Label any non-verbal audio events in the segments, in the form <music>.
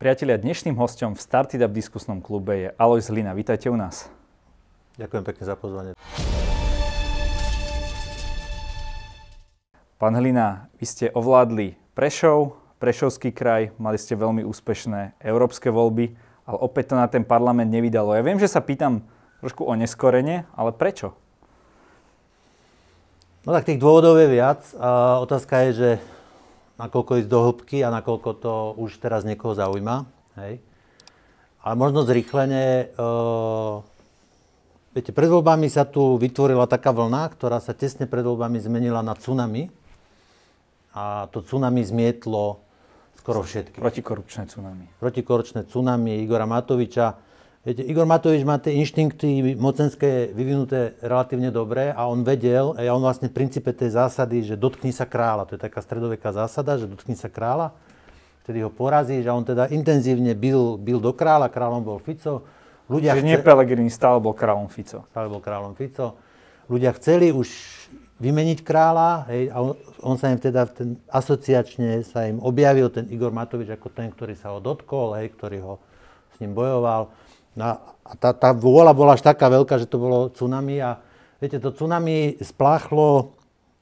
Priatelia, dnešným hostom v Started Up diskusnom klube je Alois Hlina. Vítajte u nás. Ďakujem pekne za pozvanie. Pán Hlina, vy ste ovládli Prešov, Prešovský kraj, mali ste veľmi úspešné európske voľby, ale opäť to na ten parlament nevydalo. Ja viem, že sa pýtam trošku o neskorene, ale prečo? No tak tých dôvodov je viac. A otázka je, že nakoľko ísť do hĺbky a nakoľko to už teraz niekoho zaujíma. Hej. Ale možno zrýchlenie, uh, viete, pred voľbami sa tu vytvorila taká vlna, ktorá sa tesne pred voľbami zmenila na tsunami. A to tsunami zmietlo skoro všetky. Protikorupčné tsunami. Protikorupčné tsunami Igora Matoviča Viete, Igor Matovič má tie inštinkty mocenské vyvinuté relatívne dobre a on vedel, a on vlastne v princípe tej zásady, že dotkni sa kráľa, to je taká stredoveká zásada, že dotkni sa kráľa, vtedy ho porazí, že on teda intenzívne bil, bil do kráľa, kráľom bol Fico. Ľudia Čiže chce... nie Pelegrini, stále bol kráľom Fico. Stále bol kráľom Fico. Ľudia chceli už vymeniť kráľa hej, a on, on sa im teda ten, asociačne sa im objavil ten Igor Matovič ako ten, ktorý sa ho dotkol, hej, ktorý ho s ním bojoval. No a tá, tá vôľa bola až taká veľká, že to bolo tsunami a viete, to tsunami spláchlo,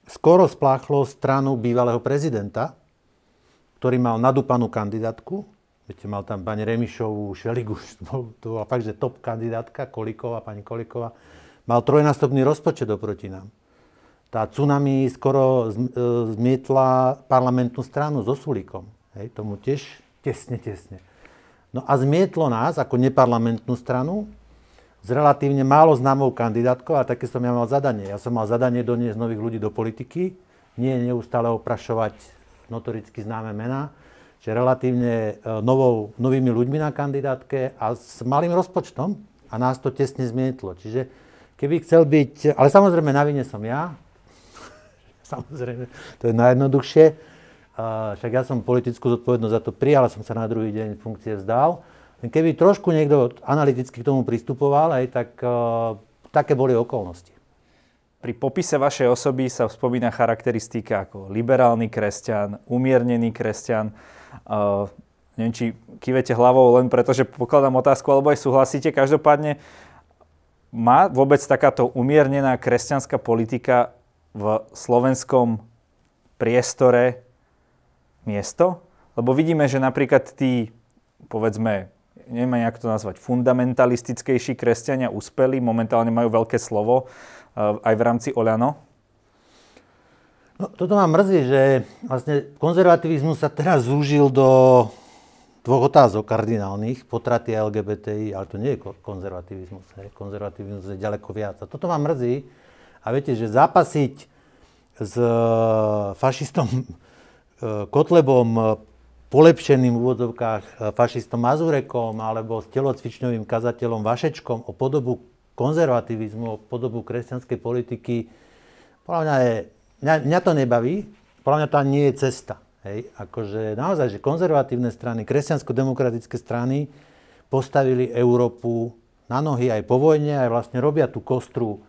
skoro spláchlo stranu bývalého prezidenta, ktorý mal nadúpanú kandidátku. Viete, mal tam pani Remišovú, Šeligu, <laughs> to bola fakt, že top kandidátka, Koliková, pani Koliková. Mal trojnásobný rozpočet oproti nám. Tá tsunami skoro e, zmietla parlamentnú stranu so Sulíkom. Hej, tomu tiež tesne, tesne. No a zmietlo nás ako neparlamentnú stranu s relatívne málo známou kandidátkou, a také som ja mal zadanie. Ja som mal zadanie doniesť nových ľudí do politiky, nie neustále oprašovať notoricky známe mená, čiže relatívne e, novou, novými ľuďmi na kandidátke a s malým rozpočtom a nás to tesne zmietlo. Čiže keby chcel byť, ale samozrejme na vine som ja, <laughs> samozrejme, to je najjednoduchšie, však ja som politickú zodpovednosť za to prijal som sa na druhý deň funkcie vzdal. Keby trošku niekto analyticky k tomu pristupoval, aj, tak uh, také boli okolnosti. Pri popise vašej osoby sa spomína charakteristika ako liberálny kresťan, umiernený kresťan. Uh, neviem, či kývete hlavou len preto, že pokladám otázku, alebo aj súhlasíte. Každopádne, má vôbec takáto umiernená kresťanská politika v slovenskom priestore miesto? Lebo vidíme, že napríklad tí, povedzme, neviem jak to nazvať, fundamentalistickejší kresťania uspeli, momentálne majú veľké slovo eh, aj v rámci Oľano. No, toto ma mrzí, že vlastne konzervativizmus sa teraz zúžil do dvoch otázok kardinálnych, potraty LGBTI, ale to nie je konzervativizmus. Hej. Konzervativizmus je ďaleko viac. A toto ma mrzí. A viete, že zápasiť s eh, fašistom Kotlebom e, polepšeným v úvodzovkách e, fašistom Mazurekom alebo s telocvičňovým kazateľom Vašečkom o podobu konzervativizmu, o podobu kresťanskej politiky, podľa mňa, je, mňa, mňa to nebaví, podľa mňa to nie je cesta. Hej? Akože naozaj, že konzervatívne strany, kresťansko-demokratické strany postavili Európu na nohy aj po vojne, aj vlastne robia tú kostru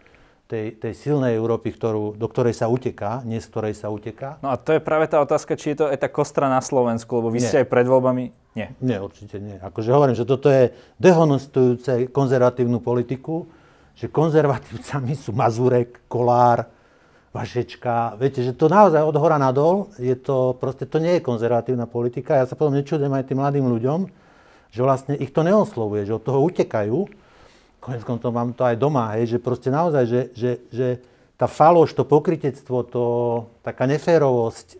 tej, tej silnej Európy, ktorú, do ktorej sa uteká, nie z ktorej sa uteká. No a to je práve tá otázka, či je to aj tá kostra na Slovensku, lebo vy nie. ste aj pred voľbami... Nie. Nie, určite nie. Akože hovorím, že toto je dehonestujúce konzervatívnu politiku, že konzervatívcami sú Mazurek, Kolár, Vašečka. Viete, že to naozaj od hora nadol, je to proste, to nie je konzervatívna politika. Ja sa potom nečudujem aj tým mladým ľuďom, že vlastne ich to neoslovuje, že od toho utekajú konec koncov mám to aj doma, hej, že proste naozaj, že, že, že tá faloš, to pokritectvo, to, taká neférovosť e,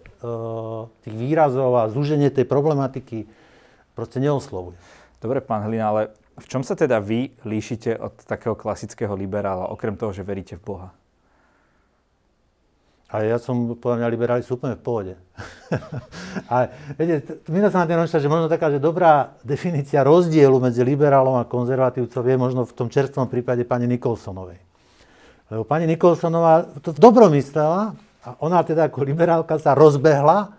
tých výrazov a zúženie tej problematiky proste neoslovuje. Dobre, pán Hlina, ale v čom sa teda vy líšite od takého klasického liberála, okrem toho, že veríte v Boha? A ja som, povedal mňa, liberáli sú úplne v pohode. <laughs> a viete, my sa na tým že možno taká, že dobrá definícia rozdielu medzi liberálom a konzervatívcov je možno v tom čerstvom prípade pani Nikolsonovej. Lebo pani Nikolsonová to v dobrom myslela a ona teda ako liberálka sa rozbehla,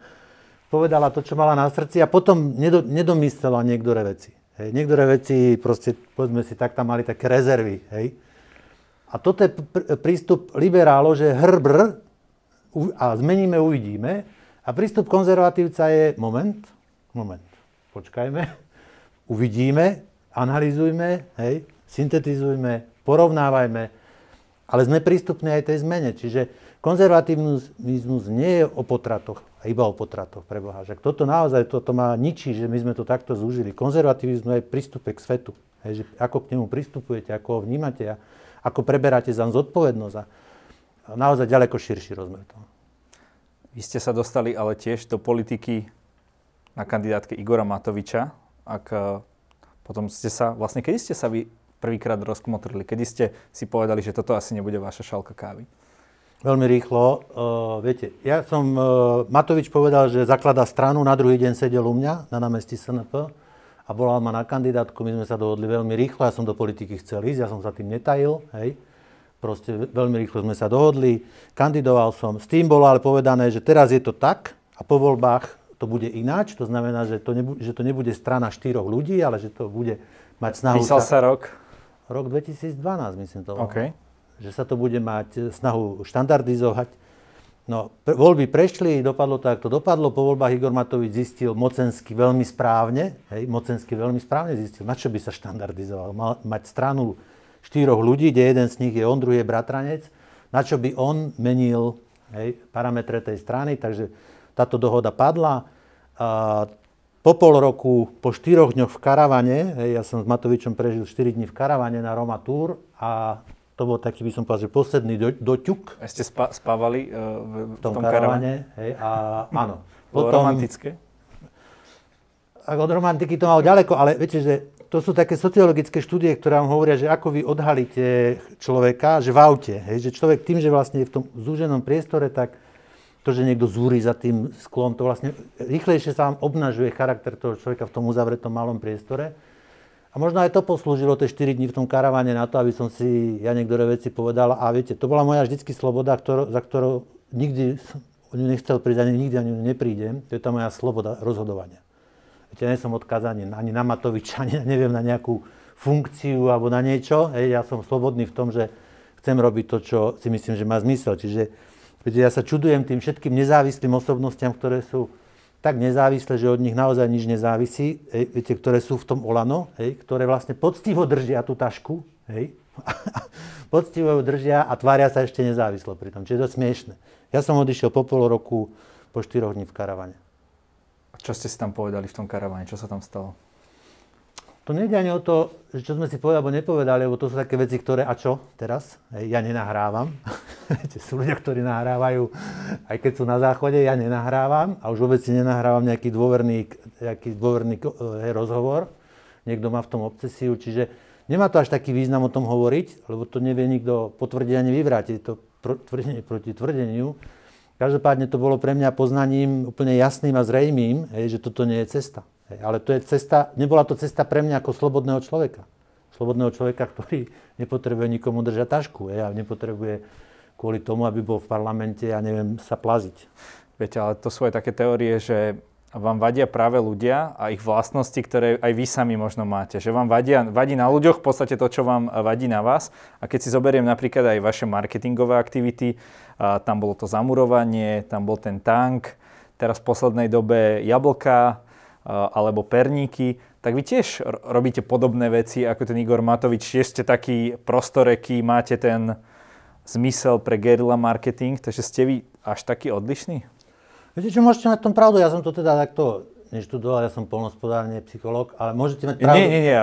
povedala to, čo mala na srdci a potom nedo, nedomyslela niektoré veci. Hej. Niektoré veci, proste, povedzme si, tak tam mali také rezervy. Hej. A toto je pr- prístup liberálov, že hrbr, a zmeníme, uvidíme. A prístup konzervatívca je, moment, moment, počkajme, <laughs> uvidíme, analizujme, hej, syntetizujme, porovnávajme, ale sme prístupní aj tej zmene. Čiže konzervativizmus nie je o potratoch, iba o potratoch pre Boha. Že toto naozaj toto má ničí, že my sme to takto zúžili. Konzervativizmus je prístupe k svetu. Hej, že ako k nemu pristupujete, ako ho vnímate a ako preberáte za zodpovednosť. A naozaj ďaleko širší rozmer toho. Vy ste sa dostali ale tiež do politiky na kandidátke Igora Matoviča. Ak e, potom ste sa, vlastne kedy ste sa vy prvýkrát rozkmotrili? Kedy ste si povedali, že toto asi nebude vaša šalka kávy? Veľmi rýchlo. Uh, viete, ja som, uh, Matovič povedal, že zakladá stranu, na druhý deň sedel u mňa na námestí SNP a volal ma na kandidátku, my sme sa dohodli veľmi rýchlo, ja som do politiky chcel ísť, ja som sa tým netajil, hej. Proste veľmi rýchlo sme sa dohodli, kandidoval som. S tým bolo ale povedané, že teraz je to tak a po voľbách to bude ináč. To znamená, že to, nebude, že to nebude strana štyroch ľudí, ale že to bude mať snahu... Písal sa, sa rok? Rok 2012, myslím to. Okay. Že sa to bude mať snahu štandardizovať. No, voľby prešli, dopadlo to, ako to dopadlo. Po voľbách Igor Matovič zistil mocensky veľmi správne, hej, mocensky veľmi správne zistil, na čo by sa štandardizoval. Mal mať stranu štyroch ľudí, kde jeden z nich je on, druhý je bratranec, na čo by on menil hej, parametre tej strany, takže táto dohoda padla. A po pol roku, po štyroch dňoch v karavane, hej, ja som s Matovičom prežil 4 dní v karavane na Roma Tour a to bol taký, by som povedal, že posledný do, doťuk. A ste spa, spávali uh, v, v tom, tom karavane? karavane hej, a <clears throat> áno. Potom, romantické? Od romantiky to malo ďaleko, ale viete, že to sú také sociologické štúdie, ktoré vám hovoria, že ako vy odhalíte človeka, že v aute, hej, že človek tým, že vlastne je v tom zúženom priestore, tak to, že niekto zúri za tým sklom, to vlastne rýchlejšie sa vám obnažuje charakter toho človeka v tom uzavretom malom priestore. A možno aj to poslúžilo tie 4 dní v tom karavane na to, aby som si ja niektoré veci povedal. A viete, to bola moja vždycky sloboda, ktorú, za ktorou nikdy o ňu nechcel prísť, ani nikdy ani neprídem. To je tá moja sloboda rozhodovania. Viete, nie som odkázaný ani na Matoviča, ani neviem, na nejakú funkciu alebo na niečo. Hej, ja som slobodný v tom, že chcem robiť to, čo si myslím, že má zmysel. Čiže viete, ja sa čudujem tým všetkým nezávislým osobnostiam, ktoré sú tak nezávislé, že od nich naozaj nič nezávisí, hej, viete, ktoré sú v tom Olano, hej, ktoré vlastne poctivo držia tú tašku, hej, <laughs> poctivo ju držia a tvária sa ešte nezávislo pri tom. Čiže je to smiešne. Ja som odišiel po pol roku, po štyroch dní v karavane. Čo ste si tam povedali v tom karavane? Čo sa tam stalo? To nejde ani o to, čo sme si povedali alebo nepovedali, lebo to sú také veci, ktoré a čo teraz? Hej, ja nenahrávam. <laughs> sú ľudia, ktorí nahrávajú, aj keď sú na záchode, ja nenahrávam a už vôbec si nenahrávam nejaký dôverný, nejaký dôverný hej, rozhovor. Niekto má v tom obsesiu, čiže nemá to až taký význam o tom hovoriť, lebo to nevie nikto potvrdiť ani vyvrátiť. To tvrdenie proti tvrdeniu. Každopádne to bolo pre mňa poznaním úplne jasným a zrejmým, hej, že toto nie je cesta. Hej, ale to je cesta, nebola to cesta pre mňa ako slobodného človeka. Slobodného človeka, ktorý nepotrebuje nikomu držať tašku hej, a nepotrebuje kvôli tomu, aby bol v parlamente ja neviem sa plaziť. Viete, ale to sú aj také teórie, že vám vadia práve ľudia a ich vlastnosti, ktoré aj vy sami možno máte. Že vám vadia, vadí na ľuďoch v podstate to, čo vám vadí na vás. A keď si zoberiem napríklad aj vaše marketingové aktivity, tam bolo to zamurovanie, tam bol ten tank, teraz v poslednej dobe jablka alebo perníky, tak vy tiež robíte podobné veci ako ten Igor Matovič. Tiež ste taký prostoreký, máte ten zmysel pre guerilla marketing, takže ste vy až taký odlišný? Viete čo, môžete mať tom pravdu, ja som to teda takto neštudoval, ja som polnospodár, nie psychológ, ale môžete mať pravdu. Nie, nie, nie,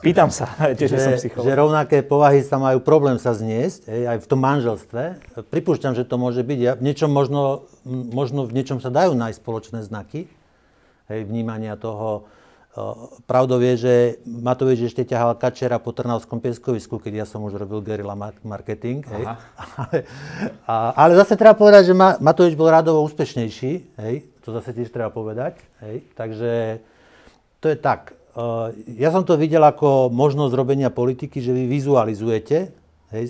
pýtam sa, <laughs> tiež, že, som psychológ. Že rovnaké povahy sa majú problém sa zniesť, aj v tom manželstve. Pripúšťam, že to môže byť. Ja, v niečom možno, možno v niečom sa dajú nájsť spoločné znaky, hej, vnímania toho, Pravdou je, že Matovič ešte ťahal kačera po Trnavskom pieskovisku, keď ja som už robil guerilla marketing. Hej. <laughs> Ale, a, ale zase treba povedať, že Matovič bol radovo úspešnejší. Hej. To zase tiež treba povedať. Hej. Takže to je tak. Ja som to videl ako možnosť robenia politiky, že vy vizualizujete. Hej.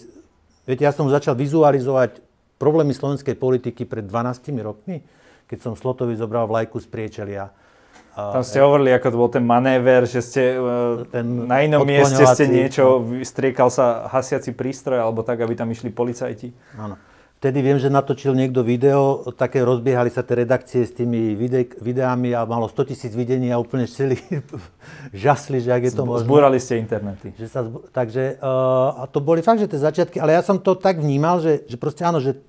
Viete, ja som začal vizualizovať problémy slovenskej politiky pred 12 rokmi, keď som Slotovi zobral vlajku z priečelia tam ste hovorili, ako to bol ten manéver, že ste e, ten na inom mieste ste niečo, striekal sa hasiaci prístroj, alebo tak, aby tam išli policajti. Áno. Vtedy viem, že natočil niekto video, také rozbiehali sa tie redakcie s tými vide, videami a malo 100 tisíc videní a úplne celý <laughs> žasli, že ak je to možné. Zbúrali ste internety. Že sa zbu- takže, uh, a to boli fakt, že tie začiatky, ale ja som to tak vnímal, že, že proste áno, že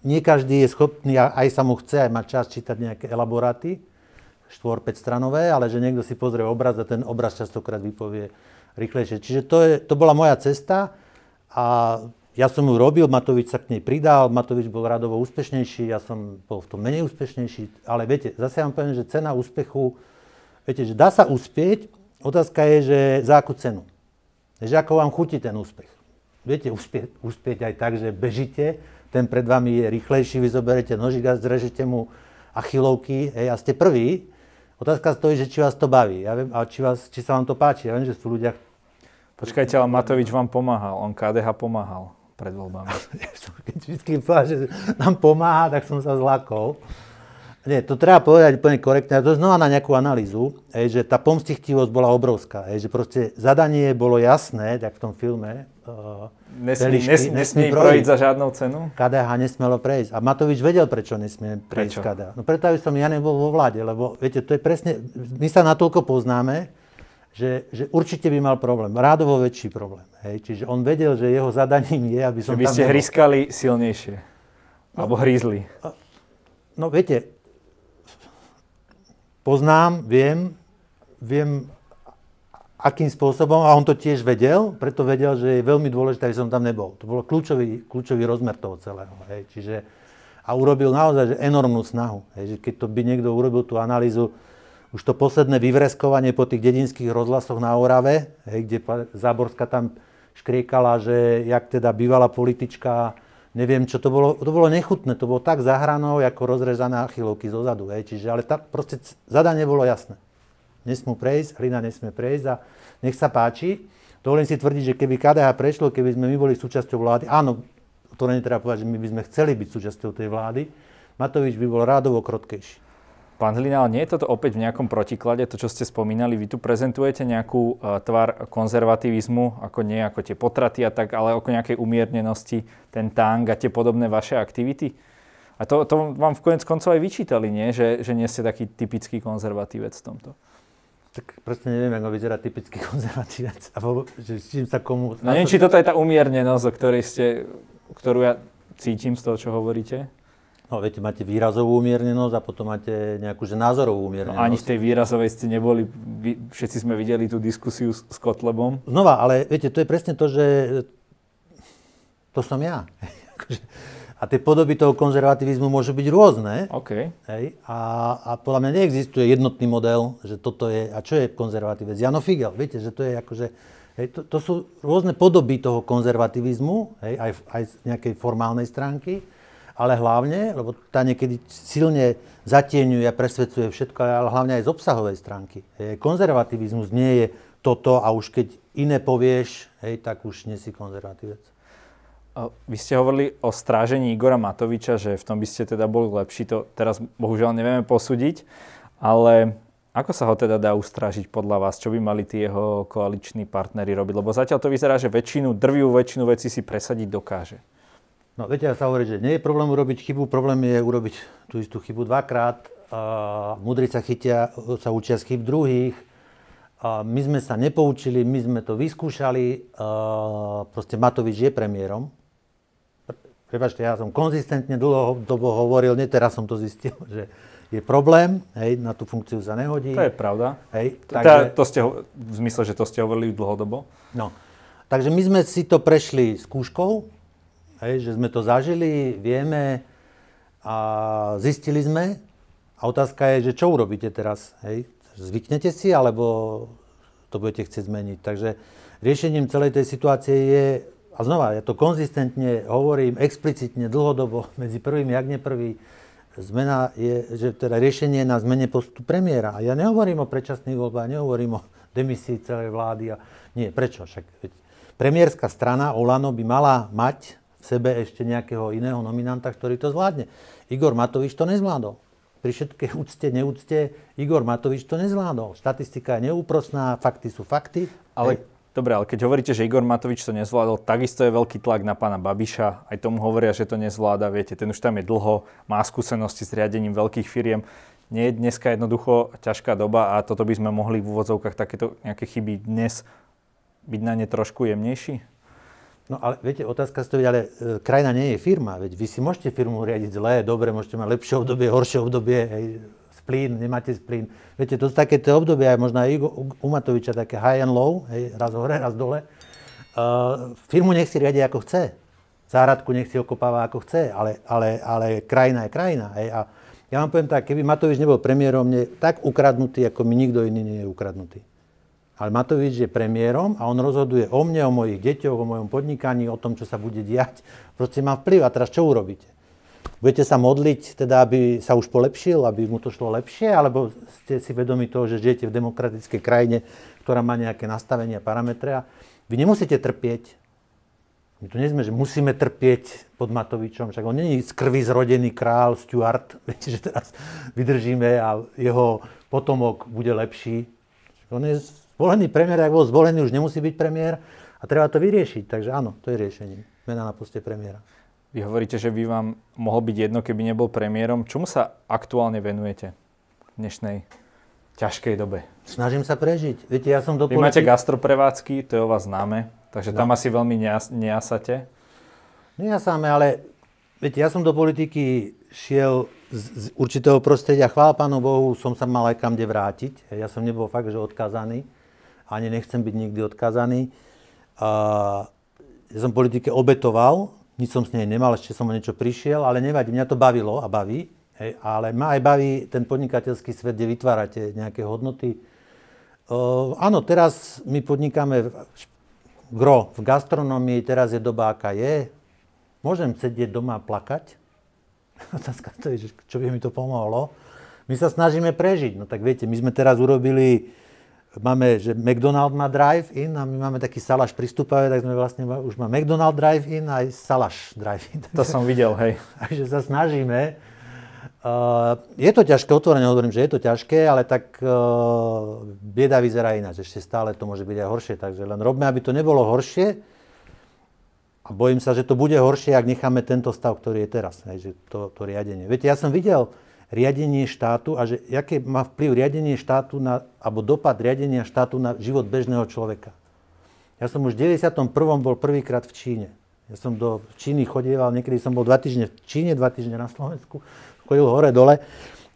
nie každý je schopný, aj sa mu chce, aj mať čas čítať nejaké elaboráty, 4-5 stranové, ale že niekto si pozrie obraz a ten obraz častokrát vypovie rýchlejšie. Čiže to, je, to bola moja cesta a ja som ju robil, Matovič sa k nej pridal, Matovič bol radovo úspešnejší, ja som bol v tom menej úspešnejší, ale viete, zase vám poviem, že cena úspechu, viete, že dá sa uspieť, otázka je, že za akú cenu. Že ako vám chutí ten úspech. Viete uspieť, uspieť aj tak, že bežíte, ten pred vami je rýchlejší, vy zoberete nožík a zrežete mu achilovky hej, a ste prvý. Otázka stojí, že či vás to baví. Ja viem, a či, vás, či sa vám to páči. Ja viem, že sú ľudia... Počkajte, ale Matovič vám pomáhal. On KDH pomáhal pred voľbami. <laughs> Keď vždy povedal, že nám pomáha, tak som sa zlakol. Nie, to treba povedať úplne korektne. To je znova na nejakú analýzu, že tá pomstichtivosť bola obrovská. že proste zadanie bolo jasné, tak v tom filme. Uh, nesmí, nesmí, nesmí prejsť za žiadnou cenu? KDH nesmelo prejsť. A Matovič vedel, prečo nesmie prejsť prečo? KDH. No preto, aby som ja nebol vo vláde, lebo viete, to je presne, my sa natoľko poznáme, že, že určite by mal problém, rádovo väčší problém. Hej? Čiže on vedel, že jeho zadaním je, aby som že by ste nebol. hryskali silnejšie. No, alebo hrízli. No viete, poznám, viem, viem, akým spôsobom, a on to tiež vedel, preto vedel, že je veľmi dôležité, aby som tam nebol. To bol kľúčový, kľúčový rozmer toho celého. Hej? Čiže, a urobil naozaj že enormnú snahu. Hej? Že keď to by niekto urobil tú analýzu, už to posledné vyvreskovanie po tých dedinských rozhlasoch na Orave, hej, kde Záborská tam škriekala, že jak teda bývalá politička, neviem čo, to bolo, to bolo nechutné, to bolo tak zahranou, ako rozrezané achilovky zo zadu. Hej, čiže, ale tá, proste zadanie bolo jasné. Nesmú prejsť, hlina nesmie prejsť a nech sa páči. Dovolím si tvrdiť, že keby KDH prešlo, keby sme my boli súčasťou vlády, áno, to netreba povedať, že my by sme chceli byť súčasťou tej vlády, Matovič by bol rádovo krotkejší. Pán Hlina, ale nie je toto opäť v nejakom protiklade, to, čo ste spomínali? Vy tu prezentujete nejakú uh, tvar konzervativizmu, ako nie ako tie potraty a tak, ale ako nejakej umiernenosti, ten tang a tie podobné vaše aktivity? A to, to vám v konec koncov aj vyčítali, nie? Že, že nie ste taký typický konzervatívec v tomto. Tak proste neviem, ako vyzerá typický <laughs> konzervatívec. A že s čím sa komu... No neviem, či toto je tá umiernenosť, o ktorej ste, ktorú ja cítim z toho, čo hovoríte. No, viete, máte výrazovú umiernenosť a potom máte nejakú že názorovú umiernenosť. No, ani v tej výrazovej ste neboli, všetci sme videli tú diskusiu s, s Kotlebom. Znova, ale viete, to je presne to, že to som ja. <laughs> Akože, a tie podoby toho konzervativizmu môžu byť rôzne. Okay. Hej, a, a podľa mňa neexistuje jednotný model, že toto je, a čo je konzervatívec? Jano Figel, viete, že to je akože, hej, to, to sú rôzne podoby toho konzervativizmu, hej, aj, aj z nejakej formálnej stránky ale hlavne, lebo tá niekedy silne zatieňuje a presvedcuje všetko, ale hlavne aj z obsahovej stránky. Konzervativizmus nie je toto a už keď iné povieš, hej, tak už nie si konzervatívec. Vy ste hovorili o strážení Igora Matoviča, že v tom by ste teda boli lepší. To teraz bohužiaľ nevieme posúdiť, ale ako sa ho teda dá ustrážiť podľa vás? Čo by mali tí jeho koaliční partnery robiť? Lebo zatiaľ to vyzerá, že väčšinu, drvivú väčšinu vecí si presadiť dokáže. No viete, ja sa hovorí, že nie je problém urobiť chybu, problém je urobiť tú istú chybu dvakrát. Uh, mudri sa chytia, sa učia z chyb druhých. Uh, my sme sa nepoučili, my sme to vyskúšali. Uh, proste Matovič je premiérom. Prepačte, ja som konzistentne dlho dobo hovoril, nie teraz som to zistil, <laughs> že je problém, hej, na tú funkciu sa nehodí. To je pravda. Hej, takže... to ste, v zmysle, že to ste hovorili dlhodobo? No. Takže my sme si to prešli skúškou, Hej, že sme to zažili, vieme a zistili sme. A otázka je, že čo urobíte teraz? Hej? Zvyknete si, alebo to budete chcieť zmeniť? Takže riešením celej tej situácie je, a znova, ja to konzistentne hovorím, explicitne, dlhodobo, <laughs> medzi prvými, ak nie prvý, zmena je, že teda riešenie je na zmene postupu premiéra. A ja nehovorím o predčasných voľbách, nehovorím o demisii celej vlády. A... Nie, prečo? Však premiérska strana Olano by mala mať sebe ešte nejakého iného nominanta, ktorý to zvládne. Igor Matovič to nezvládol. Pri všetkej úcte, neúcte, Igor Matovič to nezvládol. Štatistika je neúprosná, fakty sú fakty. Ale Dobre, ale keď hovoríte, že Igor Matovič to nezvládol, takisto je veľký tlak na pána Babiša. Aj tomu hovoria, že to nezvláda. Viete, ten už tam je dlho, má skúsenosti s riadením veľkých firiem. Nie je dneska jednoducho ťažká doba a toto by sme mohli v úvodzovkách takéto nejaké chyby dnes byť na ne trošku jemnejší? No ale viete, otázka stojí, ale e, krajina nie je firma. Veď vy si môžete firmu riadiť zlé, dobre, môžete mať lepšie obdobie, horšie obdobie, hej, splín, nemáte splín. Viete, to sú také tie obdobia, možno aj u Matoviča, také high and low, hej, raz hore, raz dole. Uh, firmu nech si riadi ako chce. Záradku nech si okopáva ako chce, ale, ale, ale krajina je krajina. Hej. A ja vám poviem tak, keby Matovič nebol premiérom, mne tak ukradnutý, ako mi nikto iný nie je ukradnutý. Ale Matovič je premiérom a on rozhoduje o mne, o mojich deťoch, o mojom podnikaní, o tom, čo sa bude diať. Proste má vplyv. A teraz čo urobíte? Budete sa modliť, teda, aby sa už polepšil, aby mu to šlo lepšie, alebo ste si vedomi toho, že žijete v demokratickej krajine, ktorá má nejaké nastavenia, parametre a vy nemusíte trpieť. My tu nie sme, že musíme trpieť pod Matovičom, však on není z krvi zrodený král Stuart, <laughs> viete, že teraz vydržíme a jeho potomok bude lepší. On je zvolený premiér, ak bol zvolený, už nemusí byť premiér a treba to vyriešiť. Takže áno, to je riešenie. Mena na poste premiéra. Vy hovoríte, že by vám mohol byť jedno, keby nebol premiérom. Čomu sa aktuálne venujete v dnešnej ťažkej dobe? Snažím sa prežiť. Viete, ja som do Vy politi- máte gastroprevádzky, to je o vás známe, takže no. tam asi veľmi nejas- nejasate. Nejasáme, ale viete, ja som do politiky šiel z, z určitého prostredia. Chvála Pánu Bohu, som sa mal aj kam kde vrátiť. Ja som nebol fakt, že odkazaný. Ani nechcem byť nikdy odkazaný. A ja som politike obetoval, nič som s nej nemal, ešte som o niečo prišiel, ale nevadí, mňa to bavilo a baví. Hej, ale ma aj baví ten podnikateľský svet, kde vytvárate nejaké hodnoty. Uh, áno, teraz my podnikáme v, gro v gastronomii, teraz je doba, aká je. Môžem sedieť doma a plakať. <laughs> Otázka to je, čo by mi to pomohlo. My sa snažíme prežiť. No tak viete, my sme teraz urobili máme, že McDonald má drive-in a my máme taký salaš prístupavé, tak sme vlastne už má McDonald drive-in a aj salaš drive-in. To som videl, hej. <laughs> Takže sa snažíme. Uh, je to ťažké, otvorene hovorím, že je to ťažké, ale tak uh, bieda vyzerá ináč. Ešte stále to môže byť aj horšie, takže len robme, aby to nebolo horšie. A bojím sa, že to bude horšie, ak necháme tento stav, ktorý je teraz, hej, že to, to riadenie. Viete, ja som videl, riadenie štátu a že aké má vplyv riadenie štátu na, alebo dopad riadenia štátu na život bežného človeka. Ja som už v 91. bol prvýkrát v Číne. Ja som do Číny chodieval, niekedy som bol dva týždne v Číne, dva týždne na Slovensku, chodil hore, dole.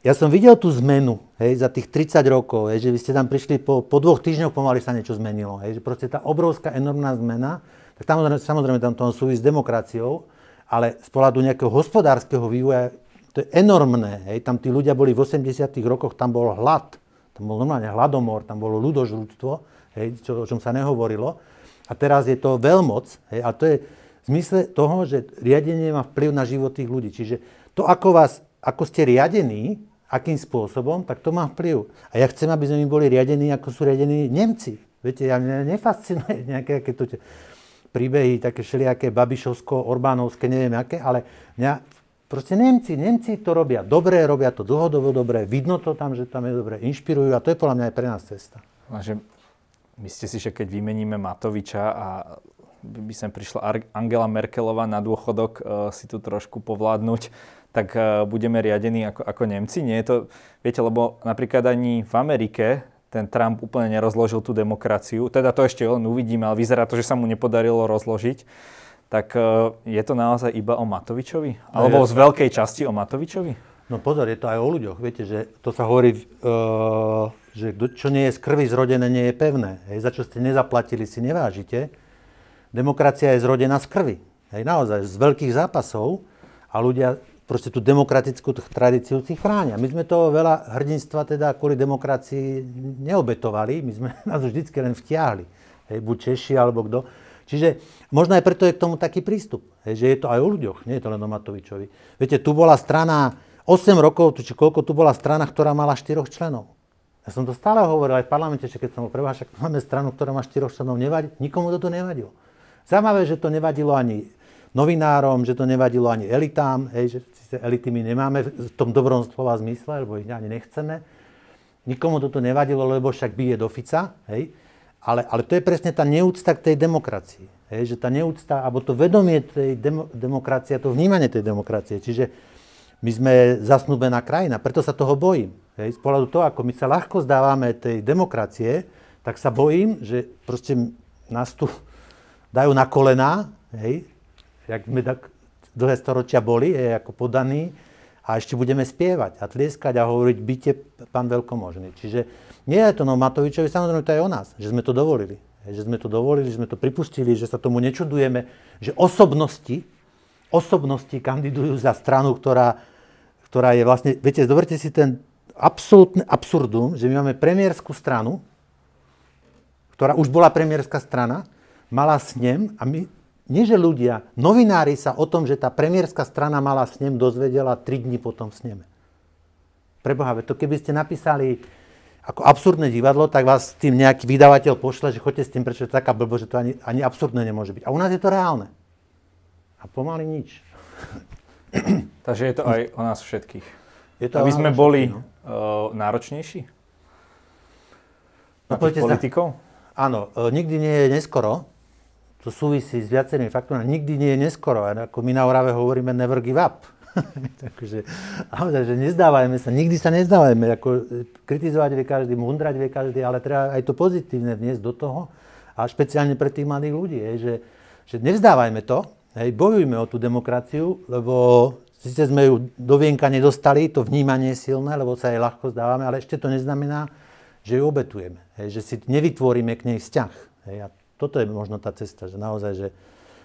Ja som videl tú zmenu hej, za tých 30 rokov, hej, že vy ste tam prišli po, po dvoch týždňoch, pomaly sa niečo zmenilo. Hej, že proste tá obrovská, enormná zmena, tak tam, samozrejme tam to súvisí s demokraciou, ale z pohľadu nejakého hospodárskeho vývoja to je enormné. Hej. Tam tí ľudia boli v 80 rokoch, tam bol hlad. Tam bol normálne hladomor, tam bolo ľudožrúctvo, hej, čo, o čom sa nehovorilo. A teraz je to veľmoc. Hej, a to je v zmysle toho, že riadenie má vplyv na život tých ľudí. Čiže to, ako, vás, ako ste riadení, akým spôsobom, tak to má vplyv. A ja chcem, aby sme my boli riadení, ako sú riadení Nemci. Viete, ja mňa nefascinuje <laughs> nejaké to, príbehy, také všelijaké babišovsko-orbánovské, neviem aké, ale mňa Proste Nemci, Nemci to robia dobre, robia to dlhodobo dobre, vidno to tam, že tam je dobre, inšpirujú a to je podľa mňa aj pre nás cesta. že myslíte si, že keď vymeníme Matoviča a by sem prišla Angela Merkelová na dôchodok uh, si tu trošku povládnuť, tak uh, budeme riadení ako, ako Nemci? Nie je to, viete, lebo napríklad ani v Amerike ten Trump úplne nerozložil tú demokraciu. Teda to ešte len uvidíme, ale vyzerá to, že sa mu nepodarilo rozložiť tak e, je to naozaj iba o Matovičovi? Alebo z veľkej časti o Matovičovi? No pozor, je to aj o ľuďoch. Viete, že to sa hovorí, uh, že čo nie je z krvi zrodené, nie je pevné. Hej, za čo ste nezaplatili, si nevážite. Demokracia je zrodená z krvi. Hej, naozaj, z veľkých zápasov a ľudia proste tú demokratickú tradíciu si chránia. My sme toho veľa hrdinstva teda kvôli demokracii neobetovali, my sme <laughs> nás vždycky len vtiahli. Hej, buď Češi alebo kto. Čiže možno aj preto je k tomu taký prístup, že je to aj o ľuďoch, nie je to len o Matovičovi. Viete, tu bola strana, 8 rokov, či koľko tu bola strana, ktorá mala 4 členov. Ja som to stále hovoril aj v parlamente, že keď som ho prevážal, <laughs> máme stranu, ktorá má 4 členov, nevadí, nikomu to nevadilo. Zaujímavé, že to nevadilo ani novinárom, že to nevadilo ani elitám, hej, že elity my nemáme v tom dobrom slova zmysle, lebo ich ani nechceme. Nikomu toto nevadilo, lebo však bije do Fica, hej. Ale, ale to je presne tá neúcta k tej demokracii. Hej, že tá neúcta, alebo to vedomie tej demo, demokracie, to vnímanie tej demokracie. Čiže my sme zasnúbená krajina, preto sa toho bojím. Hej, z pohľadu toho, ako my sa ľahko zdávame tej demokracie, tak sa bojím, že proste nás tu dajú na kolená, hej, jak sme tak dlhé storočia boli, hej, ako podaní, a ešte budeme spievať a tlieskať a hovoriť, byte pán veľkomožný. Čiže nie je to no Matovičovi, samozrejme to je o nás, že sme to dovolili. Že sme to dovolili, že sme to pripustili, že sa tomu nečudujeme, že osobnosti, osobnosti kandidujú za stranu, ktorá, ktorá je vlastne, viete, zoberte si ten absolútne absurdum, že my máme premiérskú stranu, ktorá už bola premiérska strana, mala snem a my, nie že ľudia, novinári sa o tom, že tá premiérska strana mala snem, dozvedela 3 dní potom v sneme. Preboha, to keby ste napísali ako absurdné divadlo, tak vás tým nejaký vydavateľ pošle, že choďte s tým, prečo taká blbo, že to ani, ani absurdné nemôže byť. A u nás je to reálne. A pomaly nič. <clears throat> Takže je to aj o nás všetkých. Je to Aby sme boli no. uh, náročnejší? Na no, tých politikov? Sa, áno, uh, nikdy nie je neskoro. To súvisí s viacerými faktormi. Nikdy nie je neskoro. Ako my na Orave hovoríme never give up. <laughs> Takže, že nezdávajme sa, nikdy sa nezdávajme. Ako, kritizovať vie každý, mundrať vie každý, ale treba aj to pozitívne vniesť do toho. A špeciálne pre tých mladých ľudí, je, že, že nevzdávajme to, hej, bojujme o tú demokraciu, lebo síce sme ju do vienka nedostali, to vnímanie je silné, lebo sa jej ľahko zdávame, ale ešte to neznamená, že ju obetujeme, hej, že si nevytvoríme k nej vzťah. Hej, a toto je možno tá cesta, že naozaj, že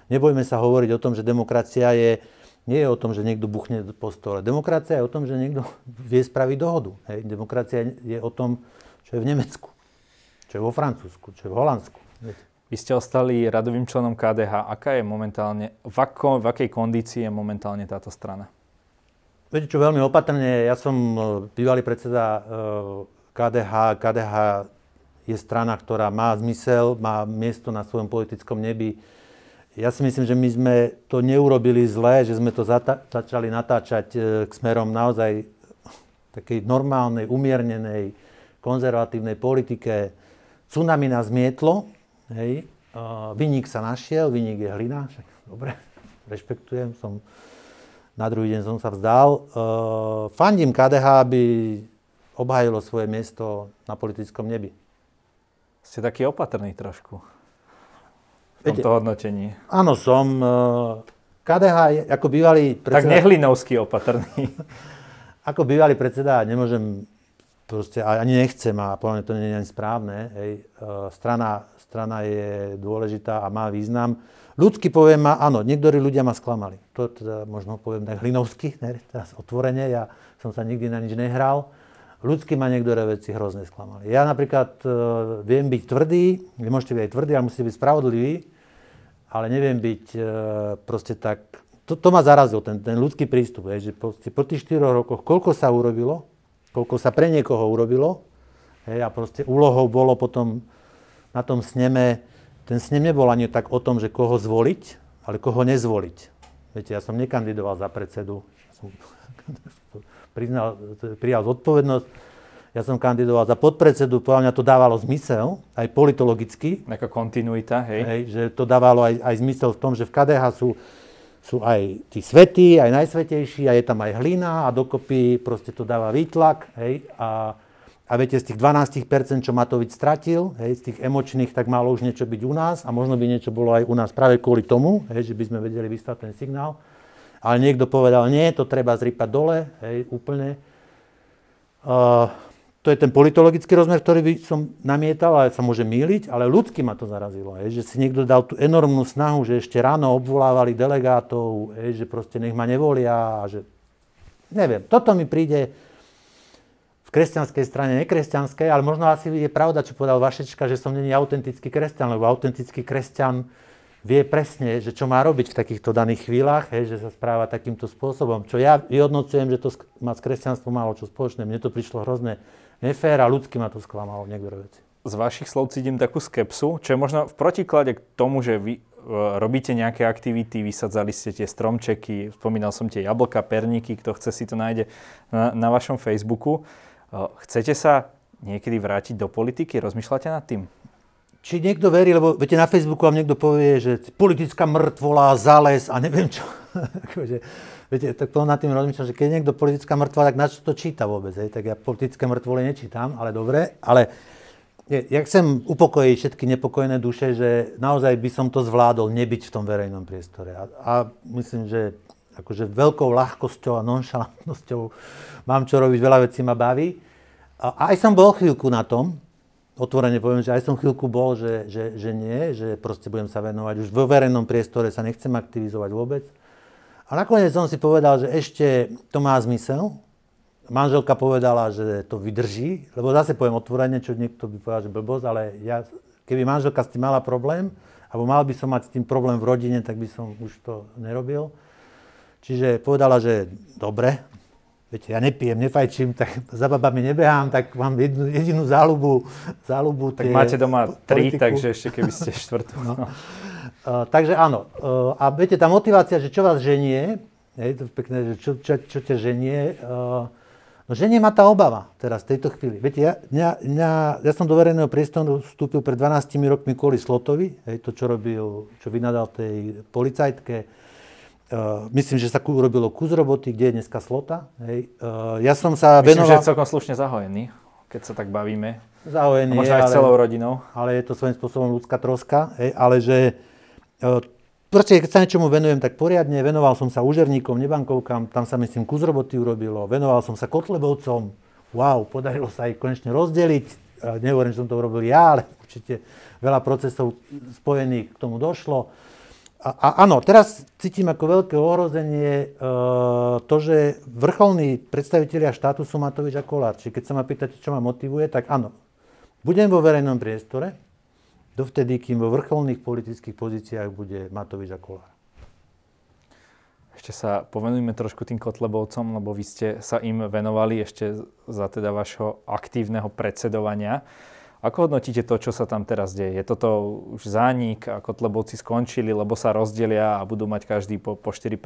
nebojme sa hovoriť o tom, že demokracia je, nie je o tom, že niekto buchne po stole. Demokracia je o tom, že niekto <laughs> vie spraviť dohodu. Hej. Demokracia je o tom, čo je v Nemecku, čo je vo Francúzsku, čo je v Holandsku. Vy ste ostali radovým členom KDH. Aká je momentálne, v, ako, v akej kondícii je momentálne táto strana? Viete čo, veľmi opatrne. Ja som e, bývalý predseda KDH. E, KDH je strana, ktorá má zmysel, má miesto na svojom politickom nebi ja si myslím, že my sme to neurobili zle, že sme to zata- začali natáčať e, k smerom naozaj takej normálnej, umiernenej, konzervatívnej politike. Tsunami nás mietlo, hej, vyník sa našiel, vyník je hlina, však dobre, rešpektujem, som, na druhý deň som sa vzdal. E, fandím KDH, aby obhajilo svoje miesto na politickom nebi. Ste taký opatrný trošku tomto hodnotení. Áno, som. Eh, KDH je ako bývalý predseda... Tak nehlinovský opatrný. <laughs> ako bývalý predseda nemôžem proste, ani nechcem a poviem, to nie je ani správne. Hej. Eh, strana, strana je dôležitá a má význam. Ľudsky poviem ma, áno, niektorí ľudia ma sklamali. To teda možno poviem tak hlinovsky, <laughs> ne, teraz otvorene, ja som sa nikdy na nič nehral. Ľudsky ma niektoré veci hrozne sklamali. Ja napríklad uh, viem byť tvrdý, vy môžete byť aj tvrdý, ale musíte byť spravodlivý, ale neviem byť e, proste tak... To, to ma zarazil, ten, ten ľudský prístup, je, že proste po tých 4 rokoch, koľko sa urobilo, koľko sa pre niekoho urobilo, hej, a proste úlohou bolo potom na tom sneme, ten snem nebol ani tak o tom, že koho zvoliť, ale koho nezvoliť. Viete, ja som nekandidoval za predsedu, som <laughs> priznal, prijal zodpovednosť, ja som kandidoval za podpredsedu, podľa mňa to dávalo zmysel, aj politologicky. Taká kontinuita, hej. hej že to dávalo aj, aj zmysel v tom, že v KDH sú, sú aj tí svetí, aj najsvetejší, a je tam aj hlina a dokopy proste to dáva výtlak, hej. A, a viete, z tých 12%, čo Matovič stratil, hej, z tých emočných, tak malo už niečo byť u nás a možno by niečo bolo aj u nás práve kvôli tomu, hej, že by sme vedeli vyslať ten signál. Ale niekto povedal, nie, to treba zrypať dole, hej, úplne. Uh, to je ten politologický rozmer, ktorý by som namietal, ale sa môže míliť, ale ľudsky ma to zarazilo. Je, že si niekto dal tú enormnú snahu, že ešte ráno obvolávali delegátov, je, že proste nech ma nevolia. A že... Neviem, toto mi príde v kresťanskej strane, nekresťanskej, ale možno asi je pravda, čo povedal Vašečka, že som není autentický kresťan, lebo autentický kresťan vie presne, že čo má robiť v takýchto daných chvíľach, hej, že sa správa takýmto spôsobom. Čo ja vyhodnocujem, že to má s kresťanstvom málo čo spoločné. Mne to prišlo hrozné nefér a ľudsky ma to sklamalo niektoré veci. Z vašich slov cítim takú skepsu, čo je možno v protiklade k tomu, že vy uh, robíte nejaké aktivity, vysadzali ste tie stromčeky, spomínal som tie jablka, perníky, kto chce si to nájde na, na vašom Facebooku. Uh, chcete sa niekedy vrátiť do politiky? Rozmýšľate nad tým? či niekto verí, lebo viete, na Facebooku vám niekto povie, že politická mŕtvola, zales a neviem čo. <laughs> Viete, tak to nad tým rozmýšľam, že keď je niekto politická mŕtvola, tak na čo to číta vôbec? Hej? Tak ja politické mŕtvole nečítam, ale dobre. Ale ja chcem upokojiť všetky nepokojené duše, že naozaj by som to zvládol nebyť v tom verejnom priestore. A, a myslím, že akože veľkou ľahkosťou a nonšalantnosťou mám čo robiť, veľa vecí ma baví. A aj som bol chvíľku na tom, otvorene poviem, že aj som chvíľku bol, že, že, že nie, že proste budem sa venovať. Už vo verejnom priestore sa nechcem aktivizovať vôbec. A nakoniec som si povedal, že ešte to má zmysel. Manželka povedala, že to vydrží, lebo zase poviem otvorene, čo niekto by povedal, že blbosť, ale ja, keby manželka s tým mala problém, alebo mal by som mať s tým problém v rodine, tak by som už to nerobil. Čiže povedala, že dobre, viete, ja nepijem, nefajčím, tak <laughs> za babami nebehám, tak mám jednu, jedinú záľubu, záľubu Tak máte doma tri, takže ešte keby ste <laughs> štvrtú. No. <laughs> Uh, takže áno. Uh, a viete, tá motivácia, že čo vás ženie, je to pekné, že čo, čo, čo ťa ženie, uh, no ženie ma tá obava teraz, v tejto chvíli. Viete, ja, ja, ja, ja som do verejného priestoru vstúpil pred 12 rokmi kvôli Slotovi, hej, to, čo robil, čo vynadal tej policajtke, Uh, myslím, že sa urobilo kus roboty, kde je dneska slota. Hej. Uh, ja som sa myslím, venoval... že je celkom slušne zahojený, keď sa tak bavíme. Zahojený A možno aj ale, celou rodinou. Ale je to svojím spôsobom ľudská troska. Hej. Ale že... Uh, proste, keď sa niečomu venujem tak poriadne, venoval som sa užerníkom, nebankovkám, tam sa myslím kus roboty urobilo, venoval som sa kotlebovcom, wow, podarilo sa ich konečne rozdeliť. Uh, nehovorím, že som to urobil ja, ale určite veľa procesov spojených k tomu došlo. A, a áno, teraz cítim ako veľké ohrozenie e, to, že vrcholní predstavitelia štátu sú Matovič a Kolár. Čiže keď sa ma pýtate, čo ma motivuje, tak áno, budem vo verejnom priestore, dovtedy, kým vo vrcholných politických pozíciách bude Matovič a Kolár. Ešte sa povenujme trošku tým Kotlebovcom, lebo vy ste sa im venovali ešte za teda vašho aktívneho predsedovania. Ako hodnotíte to, čo sa tam teraz deje? Je toto už zánik a Kotlebovci skončili, lebo sa rozdelia a budú mať každý po, po 4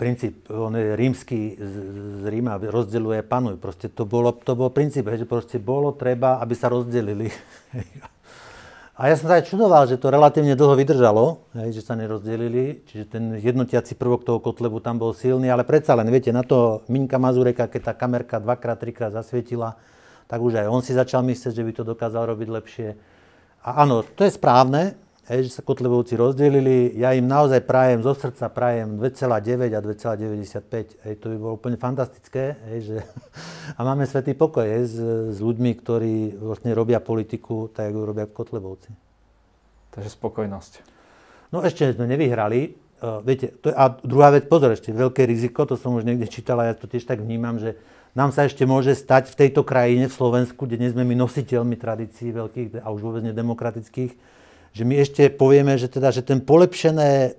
princíp, on je rímsky z, z Ríma, rozdeľuje, panuj. Proste to bolo, to bol princíp, že proste bolo treba, aby sa rozdelili. <laughs> A ja som sa aj čudoval, že to relatívne dlho vydržalo, hej, že sa nerozdelili, čiže ten jednotiaci prvok toho kotlebu tam bol silný, ale predsa len, viete, na to Minka Mazureka, keď tá kamerka dvakrát, trikrát zasvietila, tak už aj on si začal myslieť, že by to dokázal robiť lepšie. A áno, to je správne, hej, že sa Kotlebovci rozdelili. Ja im naozaj prajem, zo srdca prajem 2,9 a 2,95. Hej, to by bolo úplne fantastické. Hej, že, <laughs> a máme svetý pokoj hej, s, s ľuďmi, ktorí vlastne robia politiku tak, ako robia Kotlebovci. Takže spokojnosť. No ešte sme nevyhrali. Uh, viete, to je, a druhá vec, pozor, ešte veľké riziko, to som už niekde čítal a ja to tiež tak vnímam, že nám sa ešte môže stať v tejto krajine, v Slovensku, kde nie sme my nositeľmi tradícií veľkých a už vôbec nedemokratických, že my ešte povieme, že, teda, že ten polepšené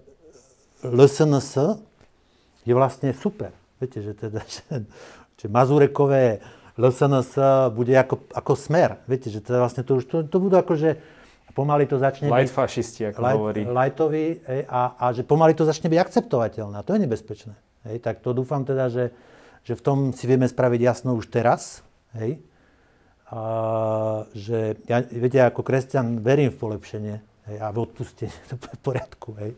LSNS je vlastne super. Viete, že teda, <laughs> že, že Mazurekové LSNS bude ako, ako smer. Viete, že teda vlastne to už, to, to budú že pomaly to začne light byť... fašisti, ako light, hovorí. Lightovi, a, a že pomaly to začne byť akceptovateľné. A to je nebezpečné. Hej, tak to dúfam teda, že, že v tom si vieme spraviť jasno už teraz, hej, a, že ja, viete, ako kresťan verím v polepšenie hej, a v odpustenie, <laughs> to je v poriadku, hej,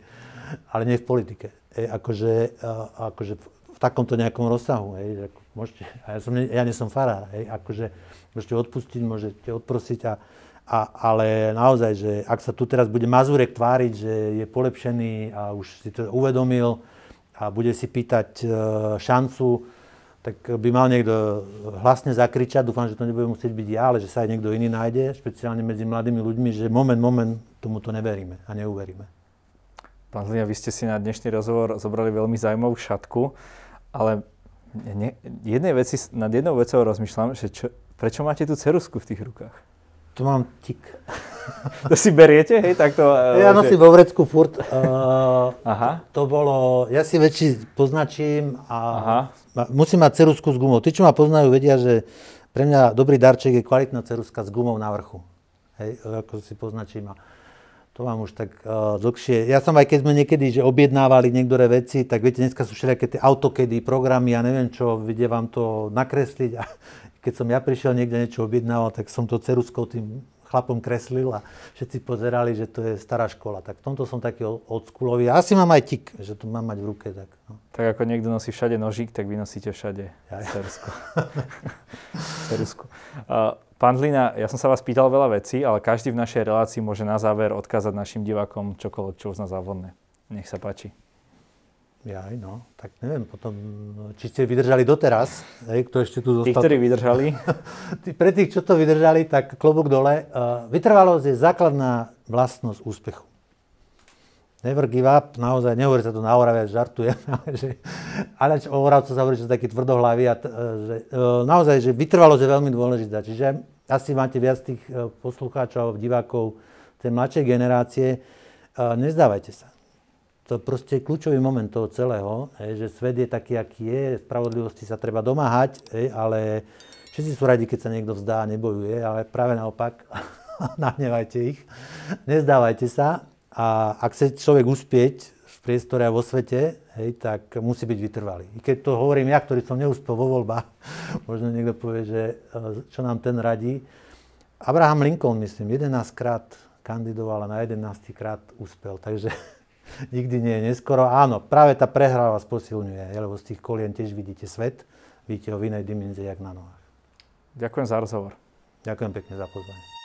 ale nie v politike. Hej, akože, a, akože v takomto nejakom rozsahu, hej, ako môžete, a ja, som, ja nie som farár, hej, akože môžete odpustiť, môžete odprosiť a, a, ale naozaj, že ak sa tu teraz bude Mazurek tváriť, že je polepšený a už si to uvedomil a bude si pýtať e, šancu, tak by mal niekto hlasne zakričať, dúfam, že to nebude musieť byť ja, ale že sa aj niekto iný nájde, špeciálne medzi mladými ľuďmi, že moment, moment, tomuto neveríme a neuveríme. Pán Zlia, vy ste si na dnešný rozhovor zobrali veľmi zaujímavú šatku, ale ne, jednej veci, nad jednou vecou rozmýšľam, že čo, prečo máte tú cerusku v tých rukách? To mám tik. <laughs> to si beriete, hej, takto? Ja že... nosím vo vrecku furt. Uh, Aha. To bolo, ja si väčší poznačím a Aha. Musím mať cerusku s gumou. Tí, čo ma poznajú, vedia, že pre mňa dobrý darček je kvalitná ceruska s gumou na vrchu. Hej, ako si poznačím. To mám už tak uh, dlhšie. Ja som aj keď sme niekedy že objednávali niektoré veci, tak viete, dneska sú všelijaké tie autokedy, programy ja neviem čo, vedie vám to nakresliť. A keď som ja prišiel niekde niečo objednával, tak som to ceruskou tým chlapom kreslil a všetci pozerali, že to je stará škola. Tak v tomto som taký oldschoolový. Asi mám aj tik, že to mám mať v ruke. Tak, no. tak ako niekto nosí všade nožík, tak vy nosíte všade ja, ja. cerusku. <laughs> Uh, pán Dlina, ja som sa vás pýtal veľa vecí, ale každý v našej relácii môže na záver odkázať našim divákom čokoľvek, čo uzná závodné. Nech sa páči. Ja, no, tak neviem potom, či ste vydržali doteraz, hej, kto ešte tu zostal. Tí, ktorí vydržali. <laughs> Pre tých, čo to vydržali, tak klobúk dole. Uh, vytrvalosť je základná vlastnosť úspechu. Never give up, naozaj, nehovorí sa to na Orave, žartujem, <laughs> ale, že, ale o Oravcu sa hovorí, že sú takí tvrdohlaví a t, že, uh, naozaj, že vytrvalosť je veľmi dôležitá. Čiže asi máte viac tých poslucháčov, divákov tej mladšej generácie. Nezdávajte sa to proste je kľúčový moment toho celého, hej, že svet je taký, aký je, spravodlivosti sa treba domáhať, hej, ale všetci sú radi, keď sa niekto vzdá a nebojuje, ale práve naopak, <laughs> nahnevajte ich, nezdávajte sa a ak chce človek uspieť v priestore a vo svete, hej, tak musí byť vytrvalý. I keď to hovorím ja, ktorý som neúspel vo voľbách, <laughs> možno niekto povie, že e, čo nám ten radí. Abraham Lincoln, myslím, 11 krát kandidoval a na 11 krát úspel, takže nikdy nie je neskoro. Áno, práve tá prehra vás posilňuje, lebo z tých kolien tiež vidíte svet, vidíte ho v inej dimenzii, jak na nohách. Ďakujem za rozhovor. Ďakujem pekne za pozvanie.